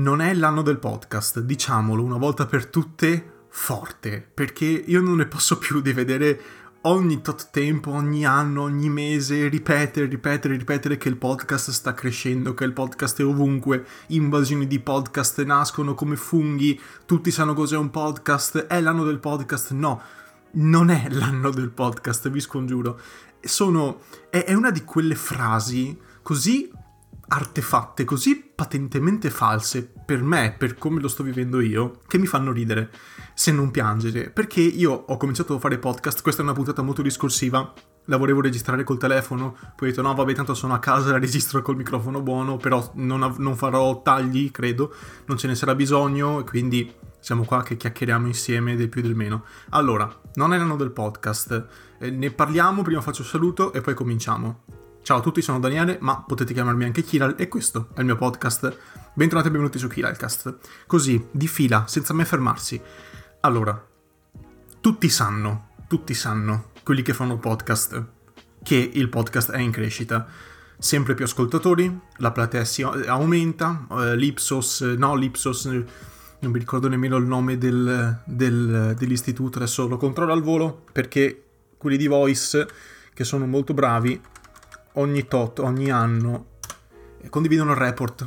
non è l'anno del podcast, diciamolo una volta per tutte forte, perché io non ne posso più di vedere ogni tot tempo, ogni anno, ogni mese, ripetere, ripetere, ripetere che il podcast sta crescendo, che il podcast è ovunque, invasioni di podcast nascono come funghi, tutti sanno cos'è un podcast, è l'anno del podcast, no, non è l'anno del podcast, vi scongiuro. Sono, è, è una di quelle frasi così artefatte, così patentemente false per me, per come lo sto vivendo io, che mi fanno ridere, se non piangere. Perché io ho cominciato a fare podcast, questa è una puntata molto discorsiva, la volevo registrare col telefono, poi ho detto no vabbè tanto sono a casa, la registro col microfono buono, però non, av- non farò tagli, credo, non ce ne sarà bisogno, quindi siamo qua che chiacchieriamo insieme del più e del meno. Allora, non è l'anno del podcast, eh, ne parliamo, prima faccio il saluto e poi cominciamo. Ciao a tutti, sono Daniele, ma potete chiamarmi anche Kiral e questo è il mio podcast. Bentornati e benvenuti su Kiralcast. Così, di fila, senza mai fermarsi. Allora, tutti sanno, tutti sanno, quelli che fanno podcast, che il podcast è in crescita. Sempre più ascoltatori, la platea si aumenta, eh, l'Ipsos, no l'Ipsos, non mi ricordo nemmeno il nome del, del, dell'istituto, adesso lo controllo al volo, perché quelli di Voice, che sono molto bravi, ogni tot, ogni anno, condividono il report.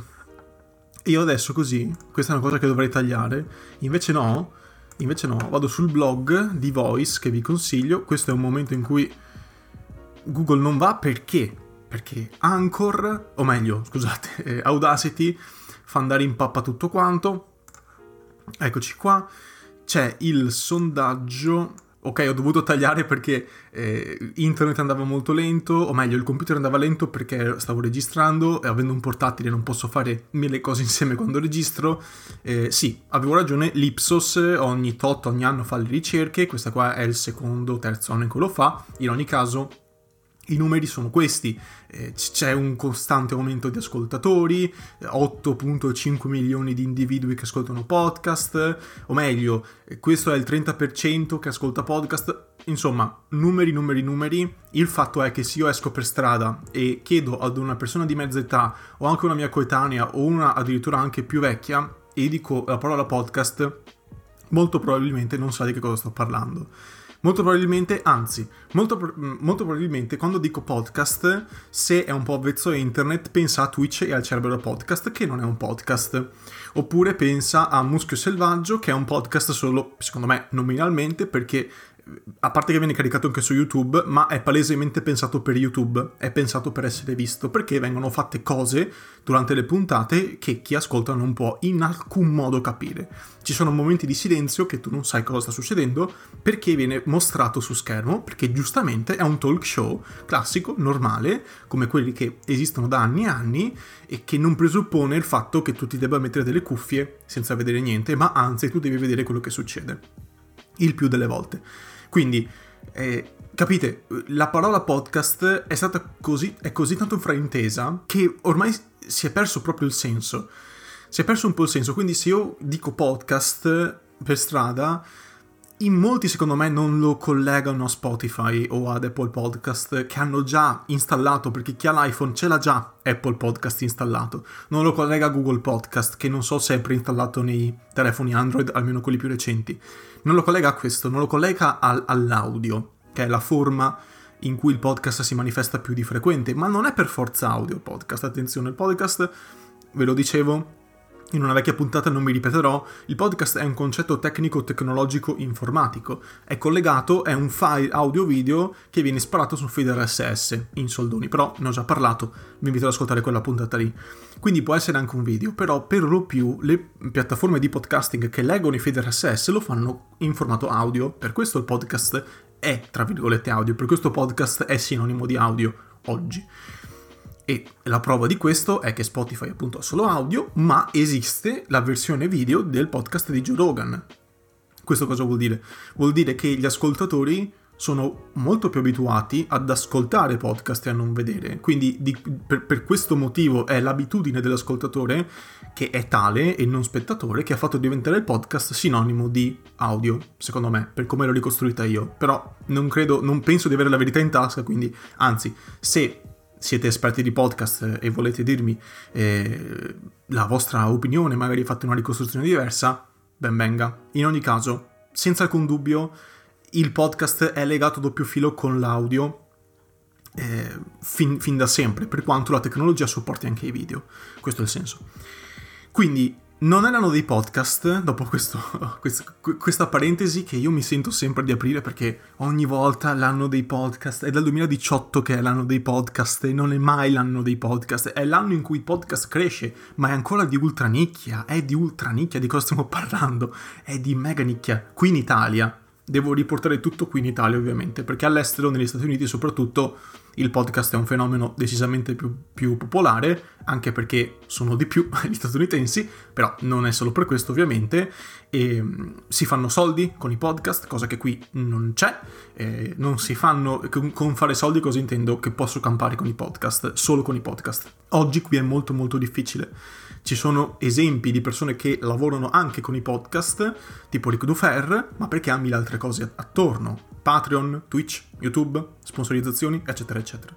Io adesso così, questa è una cosa che dovrei tagliare, invece no, invece no, vado sul blog di Voice che vi consiglio, questo è un momento in cui Google non va perché? Perché Anchor, o meglio, scusate, eh, Audacity fa andare in pappa tutto quanto. Eccoci qua, c'è il sondaggio ok, ho dovuto tagliare perché eh, internet andava molto lento, o meglio, il computer andava lento perché stavo registrando e avendo un portatile non posso fare mille cose insieme quando registro. Eh, sì, avevo ragione, l'Ipsos ogni tot, ogni anno fa le ricerche, questa qua è il secondo, terzo anno in cui lo fa, in ogni caso i numeri sono questi, eh, c'è un costante aumento di ascoltatori, 8.5 milioni di individui che ascoltano podcast, o meglio, questo è il 30% che ascolta podcast, insomma, numeri, numeri, numeri. Il fatto è che se io esco per strada e chiedo ad una persona di mezza età, o anche una mia coetanea, o una addirittura anche più vecchia, e dico la parola podcast, molto probabilmente non sa di che cosa sto parlando. Molto probabilmente, anzi, molto, molto, probabilmente quando dico podcast, se è un po' avvezzo a internet, pensa a Twitch e al Cerbero Podcast, che non è un podcast. Oppure pensa a Muschio Selvaggio, che è un podcast solo, secondo me, nominalmente, perché a parte che viene caricato anche su YouTube, ma è palesemente pensato per YouTube, è pensato per essere visto, perché vengono fatte cose durante le puntate che chi ascolta non può in alcun modo capire. Ci sono momenti di silenzio che tu non sai cosa sta succedendo perché viene mostrato su schermo, perché giustamente è un talk show classico, normale, come quelli che esistono da anni e anni e che non presuppone il fatto che tu ti debba mettere delle cuffie senza vedere niente, ma anzi tu devi vedere quello che succede. Il più delle volte. Quindi, eh, capite, la parola podcast è stata così, è così tanto fraintesa che ormai si è perso proprio il senso. Si è perso un po' il senso, quindi se io dico podcast per strada, in molti secondo me non lo collegano a Spotify o ad Apple Podcast che hanno già installato perché chi ha l'iPhone ce l'ha già Apple Podcast installato. Non lo collega a Google Podcast che non so se è preinstallato nei telefoni Android almeno quelli più recenti. Non lo collega a questo non lo collega al, all'audio che è la forma in cui il podcast si manifesta più di frequente ma non è per forza audio podcast. Attenzione il podcast ve lo dicevo in una vecchia puntata non mi ripeterò, il podcast è un concetto tecnico-tecnologico informatico. È collegato, è un file audio-video che viene sparato su un feed RSS in soldoni, però ne ho già parlato, vi invito ad ascoltare quella puntata lì. Quindi può essere anche un video, però per lo più le piattaforme di podcasting che leggono i feed RSS lo fanno in formato audio, per questo il podcast è, tra virgolette, audio, per questo podcast è sinonimo di audio oggi. E la prova di questo è che Spotify appunto ha solo audio, ma esiste la versione video del podcast di Joe Rogan. Questo cosa vuol dire? Vuol dire che gli ascoltatori sono molto più abituati ad ascoltare podcast e a non vedere. Quindi di, per, per, questo motivo è l'abitudine dell'ascoltatore che è tale e non spettatore che ha fatto diventare il podcast sinonimo di audio, secondo me, per come l'ho ricostruita io. Però non credo, non penso di avere la verità in tasca, quindi anzi, se siete esperti di podcast e volete dirmi eh, la vostra opinione, magari fate una ricostruzione diversa, ben venga. In ogni caso, senza alcun dubbio, il podcast è legato a doppio filo con l'audio eh, fin, fin, da sempre, per quanto la tecnologia supporti anche i video. Questo è il senso. Quindi non erano dei podcast, dopo questo, questo, questa parentesi che io mi sento sempre di aprire perché ogni volta l'anno dei podcast, è dal 2018 che è l'anno dei podcast e non è mai l'anno dei podcast, è l'anno in cui il podcast cresce, ma è ancora di ultra nicchia, è di ultra nicchia, di cosa stiamo parlando? È di mega nicchia, qui in Italia. Devo riportare tutto qui in Italia ovviamente, perché all'estero, negli Stati Uniti soprattutto, il podcast è un fenomeno decisamente più, più, popolare, anche perché sono di più gli statunitensi, però non è solo per questo ovviamente, e mm, si fanno soldi con i podcast, cosa che qui non c'è, e non si fanno, con fare soldi cosa intendo che posso campare con i podcast, solo con i podcast. Oggi qui è molto molto difficile. Ci sono esempi di persone che lavorano anche con i podcast, tipo Ric Dufer, ma perché ha mille altre cose attorno. Patreon, Twitch, YouTube, sponsorizzazioni, eccetera, eccetera.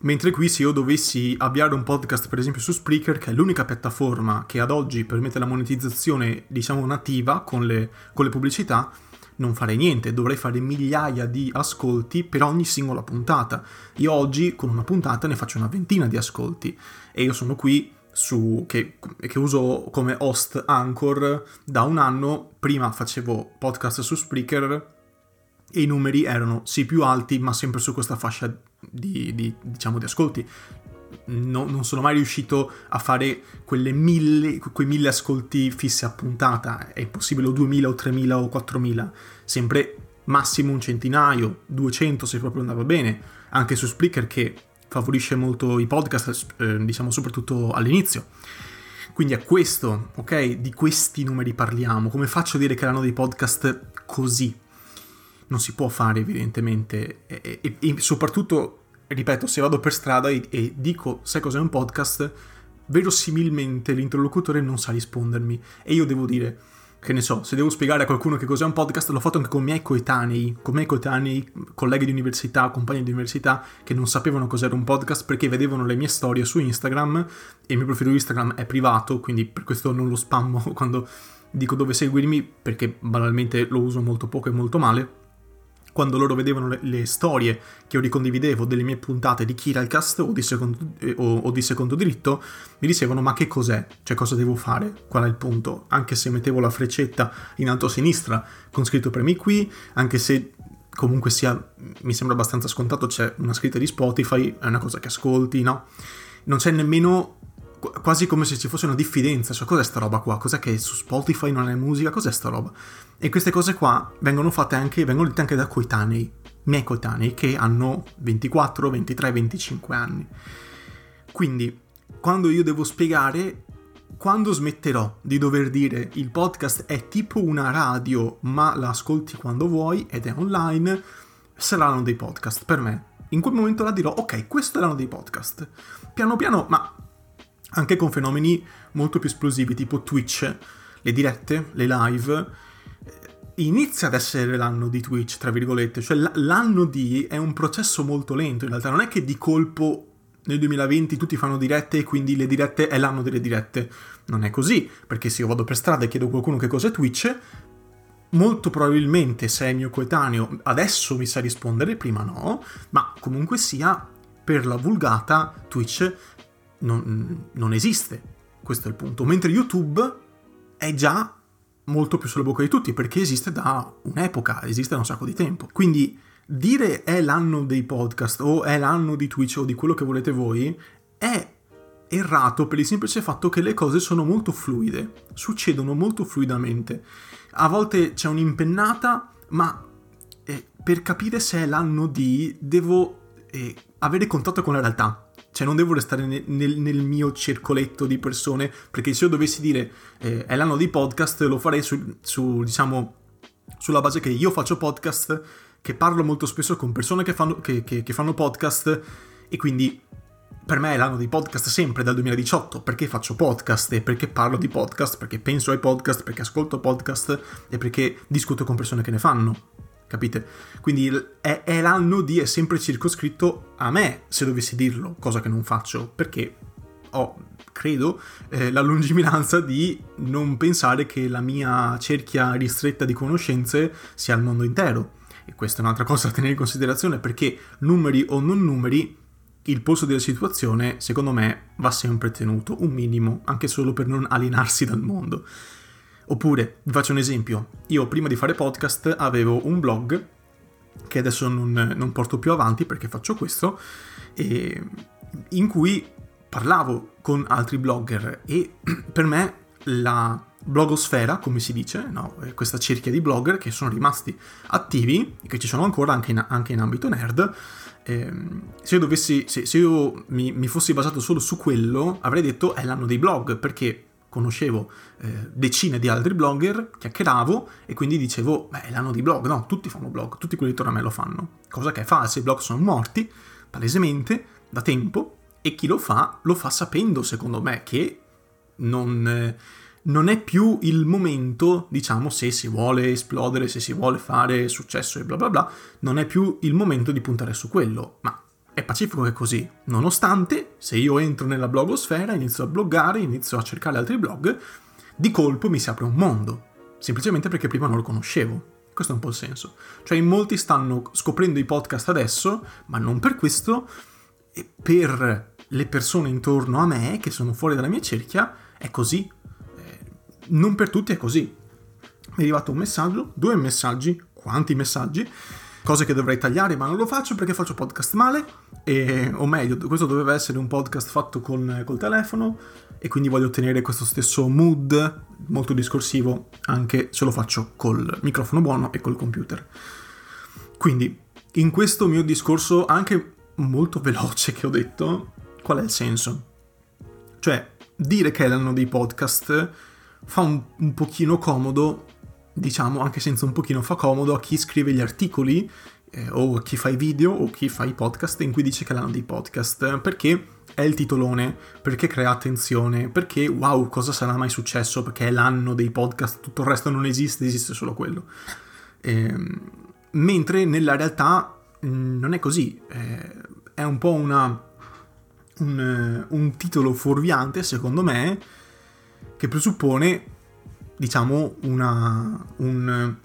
Mentre qui se io dovessi avviare un podcast per esempio su Spreaker, che è l'unica piattaforma che ad oggi permette la monetizzazione diciamo nativa con le, con le pubblicità, non farei niente, dovrei fare migliaia di ascolti per ogni singola puntata. Io oggi con una puntata ne faccio una ventina di ascolti e io sono qui su, che, che, uso come host Anchor da un anno. Prima facevo podcast su Spreaker e i numeri erano sì più alti, ma sempre su questa fascia di, di, diciamo, di ascolti. No, non sono mai riuscito a fare mille, quei mille ascolti fissi a puntata, è impossibile o 2000 o 3000 o 4000, sempre massimo un centinaio, 200 se proprio andava bene, anche su Spreaker che favorisce molto i podcast, eh, diciamo soprattutto all'inizio. Quindi è questo, ok? Di questi numeri parliamo. Come faccio a dire che erano dei podcast così? non si può fare evidentemente e, e, e soprattutto, ripeto, se vado per strada e, e dico sai cos'è un podcast, verosimilmente l'interlocutore non sa rispondermi e io devo dire che ne so, se devo spiegare a qualcuno che cos'è un podcast, l'ho fatto anche con i miei coetanei, con miei coetanei, colleghi di università, compagni di università, che non sapevano cos'era un podcast perché vedevano le mie storie su Instagram e il mio profilo Instagram è privato, quindi per questo non lo spammo quando dico dove seguirmi, perché banalmente lo uso molto poco e molto male quando loro vedevano le, le, storie che io ricondividevo delle mie puntate di Kiralcast o di, secondo, eh, o, o di secondo diritto, mi dicevano ma che cos'è? Cioè cosa devo fare? Qual è il punto? Anche se mettevo la freccetta in alto a sinistra con scritto premi qui, anche se comunque sia, mi sembra abbastanza scontato, c'è una scritta di Spotify, è una cosa che ascolti, no? Non c'è nemmeno quasi come se ci fosse una diffidenza, cioè cos'è sta roba qua? Cos'è che su Spotify non è musica? Cos'è sta roba? E queste cose qua vengono fatte anche, vengono dette anche da coetanei, miei coetanei, che hanno 24, 23, 25 anni. Quindi, quando io devo spiegare, quando smetterò di dover dire il podcast è tipo una radio, ma la ascolti quando vuoi ed è online, saranno dei podcast per me. In quel momento la dirò, ok, questo erano dei podcast. Piano piano, ma anche con fenomeni molto più esplosivi, tipo Twitch, le dirette, le live, inizia ad essere l'anno di Twitch, tra virgolette, cioè l'anno di è un processo molto lento, in realtà non è che di colpo nel 2020 tutti fanno dirette e quindi le dirette è l'anno delle dirette. Non è così, perché se io vado per strada e chiedo a qualcuno che cos'è Twitch, molto probabilmente se è mio coetaneo adesso mi sa rispondere, prima no, ma comunque sia per la vulgata Twitch non, non esiste. Questo è il punto. Mentre YouTube è già molto più sulla bocca di tutti perché esiste da un'epoca, esiste da un sacco di tempo. Quindi dire è l'anno dei podcast o è l'anno di Twitch o di quello che volete voi è errato per il semplice fatto che le cose sono molto fluide, succedono molto fluidamente. A volte c'è un'impennata, ma eh, per capire se è l'anno di devo eh, avere contatto con la realtà cioè non devo restare nel, nel, nel, mio circoletto di persone, perché se io dovessi dire eh, è l'anno di podcast, lo farei su, su, diciamo, sulla base che io faccio podcast, che parlo molto spesso con persone che fanno, che, che, che fanno podcast, e quindi per me è l'anno di podcast sempre dal 2018, perché faccio podcast? E perché parlo di podcast, perché penso ai podcast, perché ascolto podcast? E perché discuto con persone che ne fanno. Capite? Quindi è, è l'anno di è sempre circoscritto a me, se dovessi dirlo, cosa che non faccio, perché ho, credo, eh, la lungimiranza di non pensare che la mia cerchia ristretta di conoscenze sia il mondo intero. E questa è un'altra cosa da tenere in considerazione perché numeri o non numeri, il polso della situazione, secondo me, va sempre tenuto, un minimo, anche solo per non alienarsi dal mondo. Oppure, vi faccio un esempio, io prima di fare podcast avevo un blog che adesso non, non porto più avanti perché faccio questo, in cui parlavo con altri blogger e per me la blogosfera, come si dice, no? questa cerchia di blogger che sono rimasti attivi e che ci sono ancora anche in, anche in ambito nerd, eh, se io, dovessi, se, se io mi, mi, fossi basato solo su quello, avrei detto è l'anno dei blog, perché conoscevo eh, decine di altri blogger, chiacchieravo e quindi dicevo, beh, è l'anno di blog, no, tutti fanno blog, tutti quelli intorno a me lo fanno, cosa che è falsa, i blog sono morti, palesemente, da tempo, e chi lo fa, lo fa sapendo, secondo me, che non, eh, non è più il momento, diciamo, se si vuole esplodere, se si vuole fare successo e bla bla bla, non è più il momento di puntare su quello, ma è pacifico che così, nonostante se io entro nella blogosfera, inizio a bloggare, inizio a cercare altri blog, di colpo mi si apre un mondo, semplicemente perché prima non lo conoscevo. Questo è un po' il senso. Cioè in molti stanno scoprendo i podcast adesso, ma non per questo, e per le persone intorno a me, che sono fuori dalla mia cerchia, è così. Eh, non per tutti è così. Mi è arrivato un messaggio, due messaggi, quanti messaggi, cose che dovrei tagliare, ma non lo faccio perché faccio podcast male, e, o meglio, questo doveva essere un podcast fatto con, col telefono, e quindi voglio ottenere questo stesso mood molto discorsivo anche se lo faccio col microfono buono e col computer. Quindi, in questo mio discorso anche molto veloce che ho detto, qual è il senso? Cioè, dire che è l'anno dei podcast fa un, un pochino comodo diciamo anche senza un pochino fa comodo a chi scrive gli articoli eh, o chi fa i video o chi fa i podcast in cui dice che è l'anno dei podcast perché è il titolone, perché crea attenzione, perché wow cosa sarà mai successo, perché è l'anno dei podcast, tutto il resto non esiste, esiste solo quello. Eh, mentre nella realtà mh, mm, non è così, eh, è un po' una, un, un titolo fuorviante secondo me che presuppone diciamo, una, un,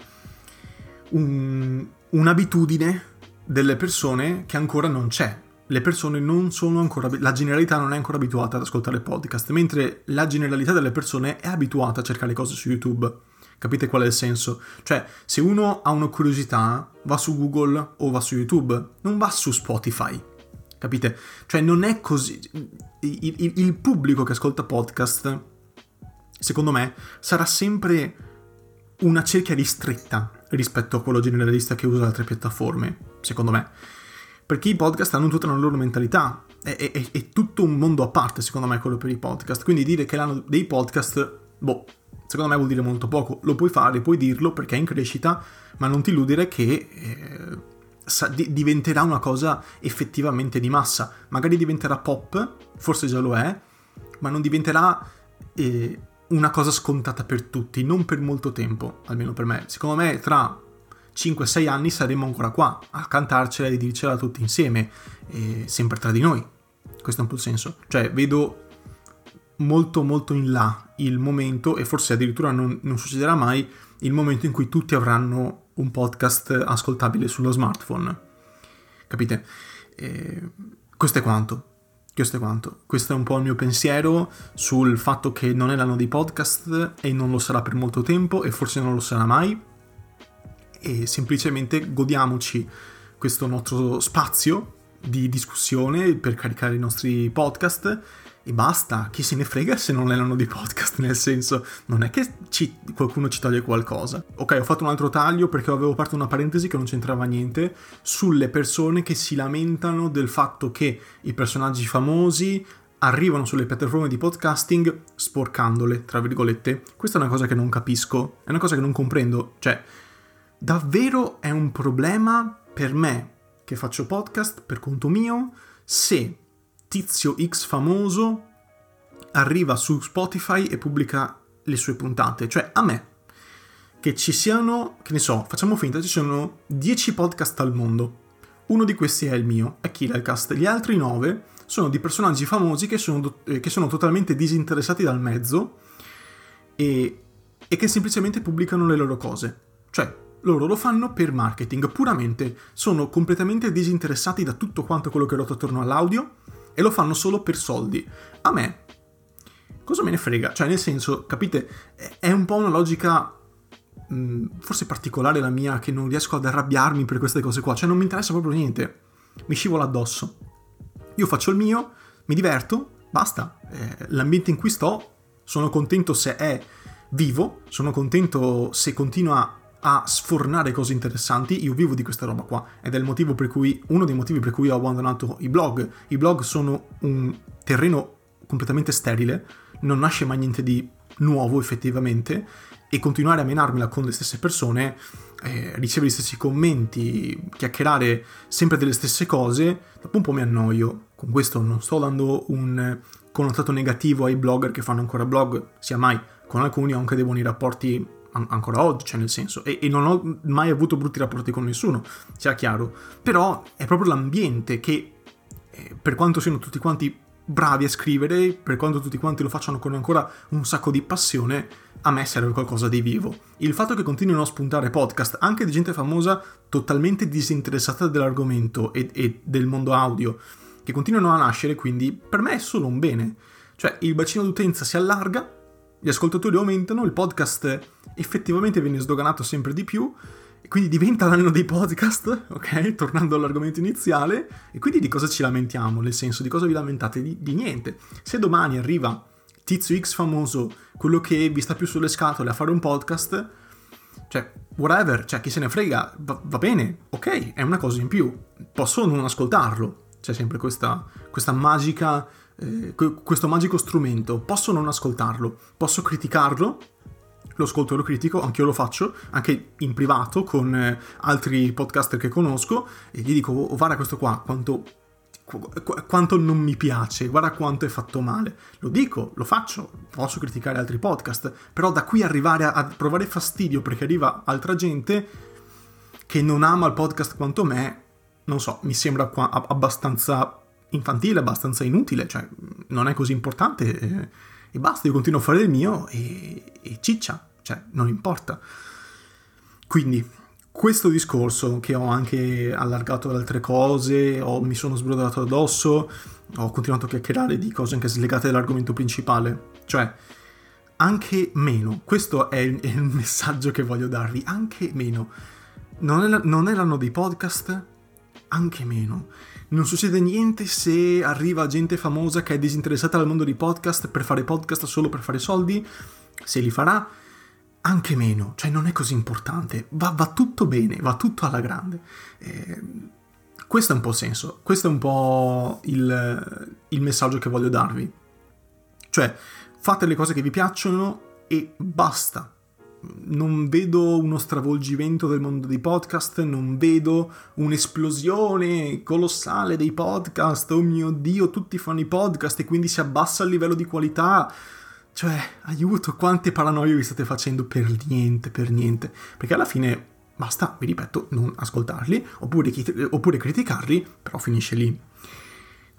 un, un'abitudine delle persone che ancora non c'è. Le persone non sono ancora, la generalità non è ancora abituata ad ascoltare podcast, mentre la generalità delle persone è abituata a cercare cose su YouTube. Capite qual è il senso? Cioè, se uno ha una curiosità, va su Google o va su YouTube, non va su Spotify. Capite? Cioè, non è così. Il, il, il pubblico che ascolta podcast secondo me, sarà sempre una cerchia ristretta rispetto a quello generalista che usa altre piattaforme, secondo me. Perché i podcast hanno tutta una loro mentalità, è, è, è, tutto un mondo a parte, secondo me, quello per i podcast. Quindi dire che l'anno dei podcast, boh, secondo me vuol dire molto poco. Lo puoi fare, puoi dirlo perché è in crescita, ma non ti illudere che eh, sa, di, diventerà una cosa effettivamente di massa. Magari diventerà pop, forse già lo è, ma non diventerà... Eh, una cosa scontata per tutti, non per molto tempo, almeno per me. Secondo me tra 5-6 anni saremo ancora qua a cantarcela e dircela tutti insieme, sempre tra di noi. Questo è un po' il senso. Cioè, vedo molto molto in là il momento, e forse addirittura non, non succederà mai, il momento in cui tutti avranno un podcast ascoltabile sullo smartphone. Capite? E questo è quanto. Questo è quanto. Questo è un po' il mio pensiero sul fatto che non è l'anno dei podcast e non lo sarà per molto tempo e forse non lo sarà mai. E semplicemente godiamoci questo nostro spazio di discussione per caricare i nostri podcast e basta, chi se ne frega se non è l'anno di podcast, nel senso, non è che ci, qualcuno ci toglie qualcosa. Ok, ho fatto un altro taglio perché avevo aperto una parentesi che non c'entrava niente sulle persone che si lamentano del fatto che i personaggi famosi arrivano sulle piattaforme di podcasting sporcandole, tra virgolette. Questa è una cosa che non capisco, è una cosa che non comprendo, cioè, davvero è un problema per me che faccio podcast per conto mio se tizio X famoso arriva su Spotify e pubblica le sue puntate, cioè a me, che ci siano, che ne so, facciamo finta, ci sono 10 podcast al mondo. Uno di questi è il mio, è Killercast. Gli altri 9 sono di personaggi famosi che sono, eh, che sono totalmente disinteressati dal mezzo e, e che semplicemente pubblicano le loro cose. Cioè, loro lo fanno per marketing, puramente. Sono completamente disinteressati da tutto quanto quello che ruota attorno all'audio e lo fanno solo per soldi. A me, cosa me ne frega? Cioè, nel senso, capite, è un po' una logica mh, forse particolare la mia che non riesco ad arrabbiarmi per queste cose qua. Cioè, non mi interessa proprio niente. Mi scivola addosso. Io faccio il mio, mi diverto, basta. Eh, l'ambiente in cui sto, sono contento se è vivo, sono contento se continua a sfornare cose interessanti, io vivo di questa roba qua ed è il motivo per cui, uno dei motivi per cui ho abbandonato i blog. I blog sono un terreno completamente sterile, non nasce mai niente di nuovo effettivamente e continuare a menarmela con le stesse persone, eh, ricevere gli stessi commenti, chiacchierare sempre delle stesse cose, dopo un po' mi annoio. Con questo non sto dando un connotato negativo ai blogger che fanno ancora blog, sia mai, con alcuni ho anche dei buoni rapporti an- ancora oggi, cioè nel senso, e, e, non ho mai avuto brutti rapporti con nessuno, sia chiaro, però è proprio l'ambiente che, eh, per quanto siano tutti quanti bravi a scrivere, per quanto tutti quanti lo facciano con ancora un sacco di passione, a me serve qualcosa di vivo. Il fatto che continuino a spuntare podcast, anche di gente famosa totalmente disinteressata dell'argomento e, e del mondo audio, che continuano a nascere, quindi per me è solo un bene. Cioè il bacino d'utenza si allarga, gli ascoltatori aumentano, il podcast effettivamente viene sdoganato sempre di più, e quindi diventa l'anno dei podcast, ok? Tornando all'argomento iniziale, e quindi di cosa ci lamentiamo? Nel senso, di cosa vi lamentate? Di, di niente. Se domani arriva tizio X famoso, quello che vi sta più sulle scatole a fare un podcast, cioè, whatever, cioè, chi se ne frega, va, va bene, ok, è una cosa in più, posso non ascoltarlo, c'è sempre questa, questa magica eh, questo magico strumento, posso non ascoltarlo, posso criticarlo, lo ascolto e lo critico, anche io lo faccio, anche in privato con eh, altri podcaster che conosco, e gli dico, oh, guarda questo qua, quanto, qu- quanto non mi piace, guarda quanto è fatto male. Lo dico, lo faccio, posso criticare altri podcast, però da qui arrivare a, a provare fastidio perché arriva altra gente che non ama il podcast quanto me, non so, mi sembra qua abbastanza infantile, abbastanza inutile, cioè non è così importante e, e basta, io continuo a fare il mio e, e ciccia, cioè non importa. Quindi questo discorso che ho anche allargato ad altre cose, o mi sono sbrodato addosso, ho continuato a chiacchierare di cose anche slegate dall'argomento principale, cioè anche meno, questo è il, è il messaggio che voglio darvi, anche meno. Non è, non è dei podcast? Anche meno. Non succede niente se arriva gente famosa che è disinteressata dal mondo dei podcast per fare podcast solo per fare soldi, se li farà, anche meno, cioè non è così importante, va, va tutto bene, va tutto alla grande. Eh, questo è un po' il senso, questo è un po' il, il messaggio che voglio darvi. Cioè, fate le cose che vi piacciono e basta non vedo uno stravolgimento del mondo dei podcast, non vedo un'esplosione colossale dei podcast, oh mio dio, tutti fanno i podcast e quindi si abbassa il livello di qualità. Cioè, aiuto, quante paranoie vi state facendo per niente, per niente. Perché alla fine basta, vi ripeto, non ascoltarli oppure, oppure criticarli, però finisce lì.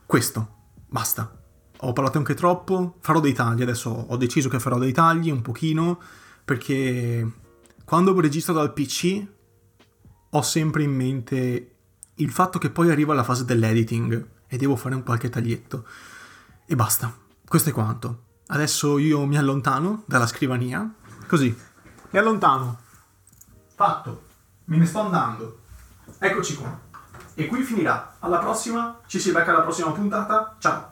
Questo, basta. Ho parlato anche troppo, farò dei tagli, adesso ho deciso che farò dei tagli un pochino perché quando registro dal PC ho sempre in mente il fatto che poi arriva la fase dell'editing e devo fare un qualche taglietto. E basta, questo è quanto. Adesso io mi allontano dalla scrivania, così, mi allontano. Fatto, me ne sto andando. Eccoci qua. E qui finirà. Alla prossima, ci si becca alla prossima puntata. Ciao.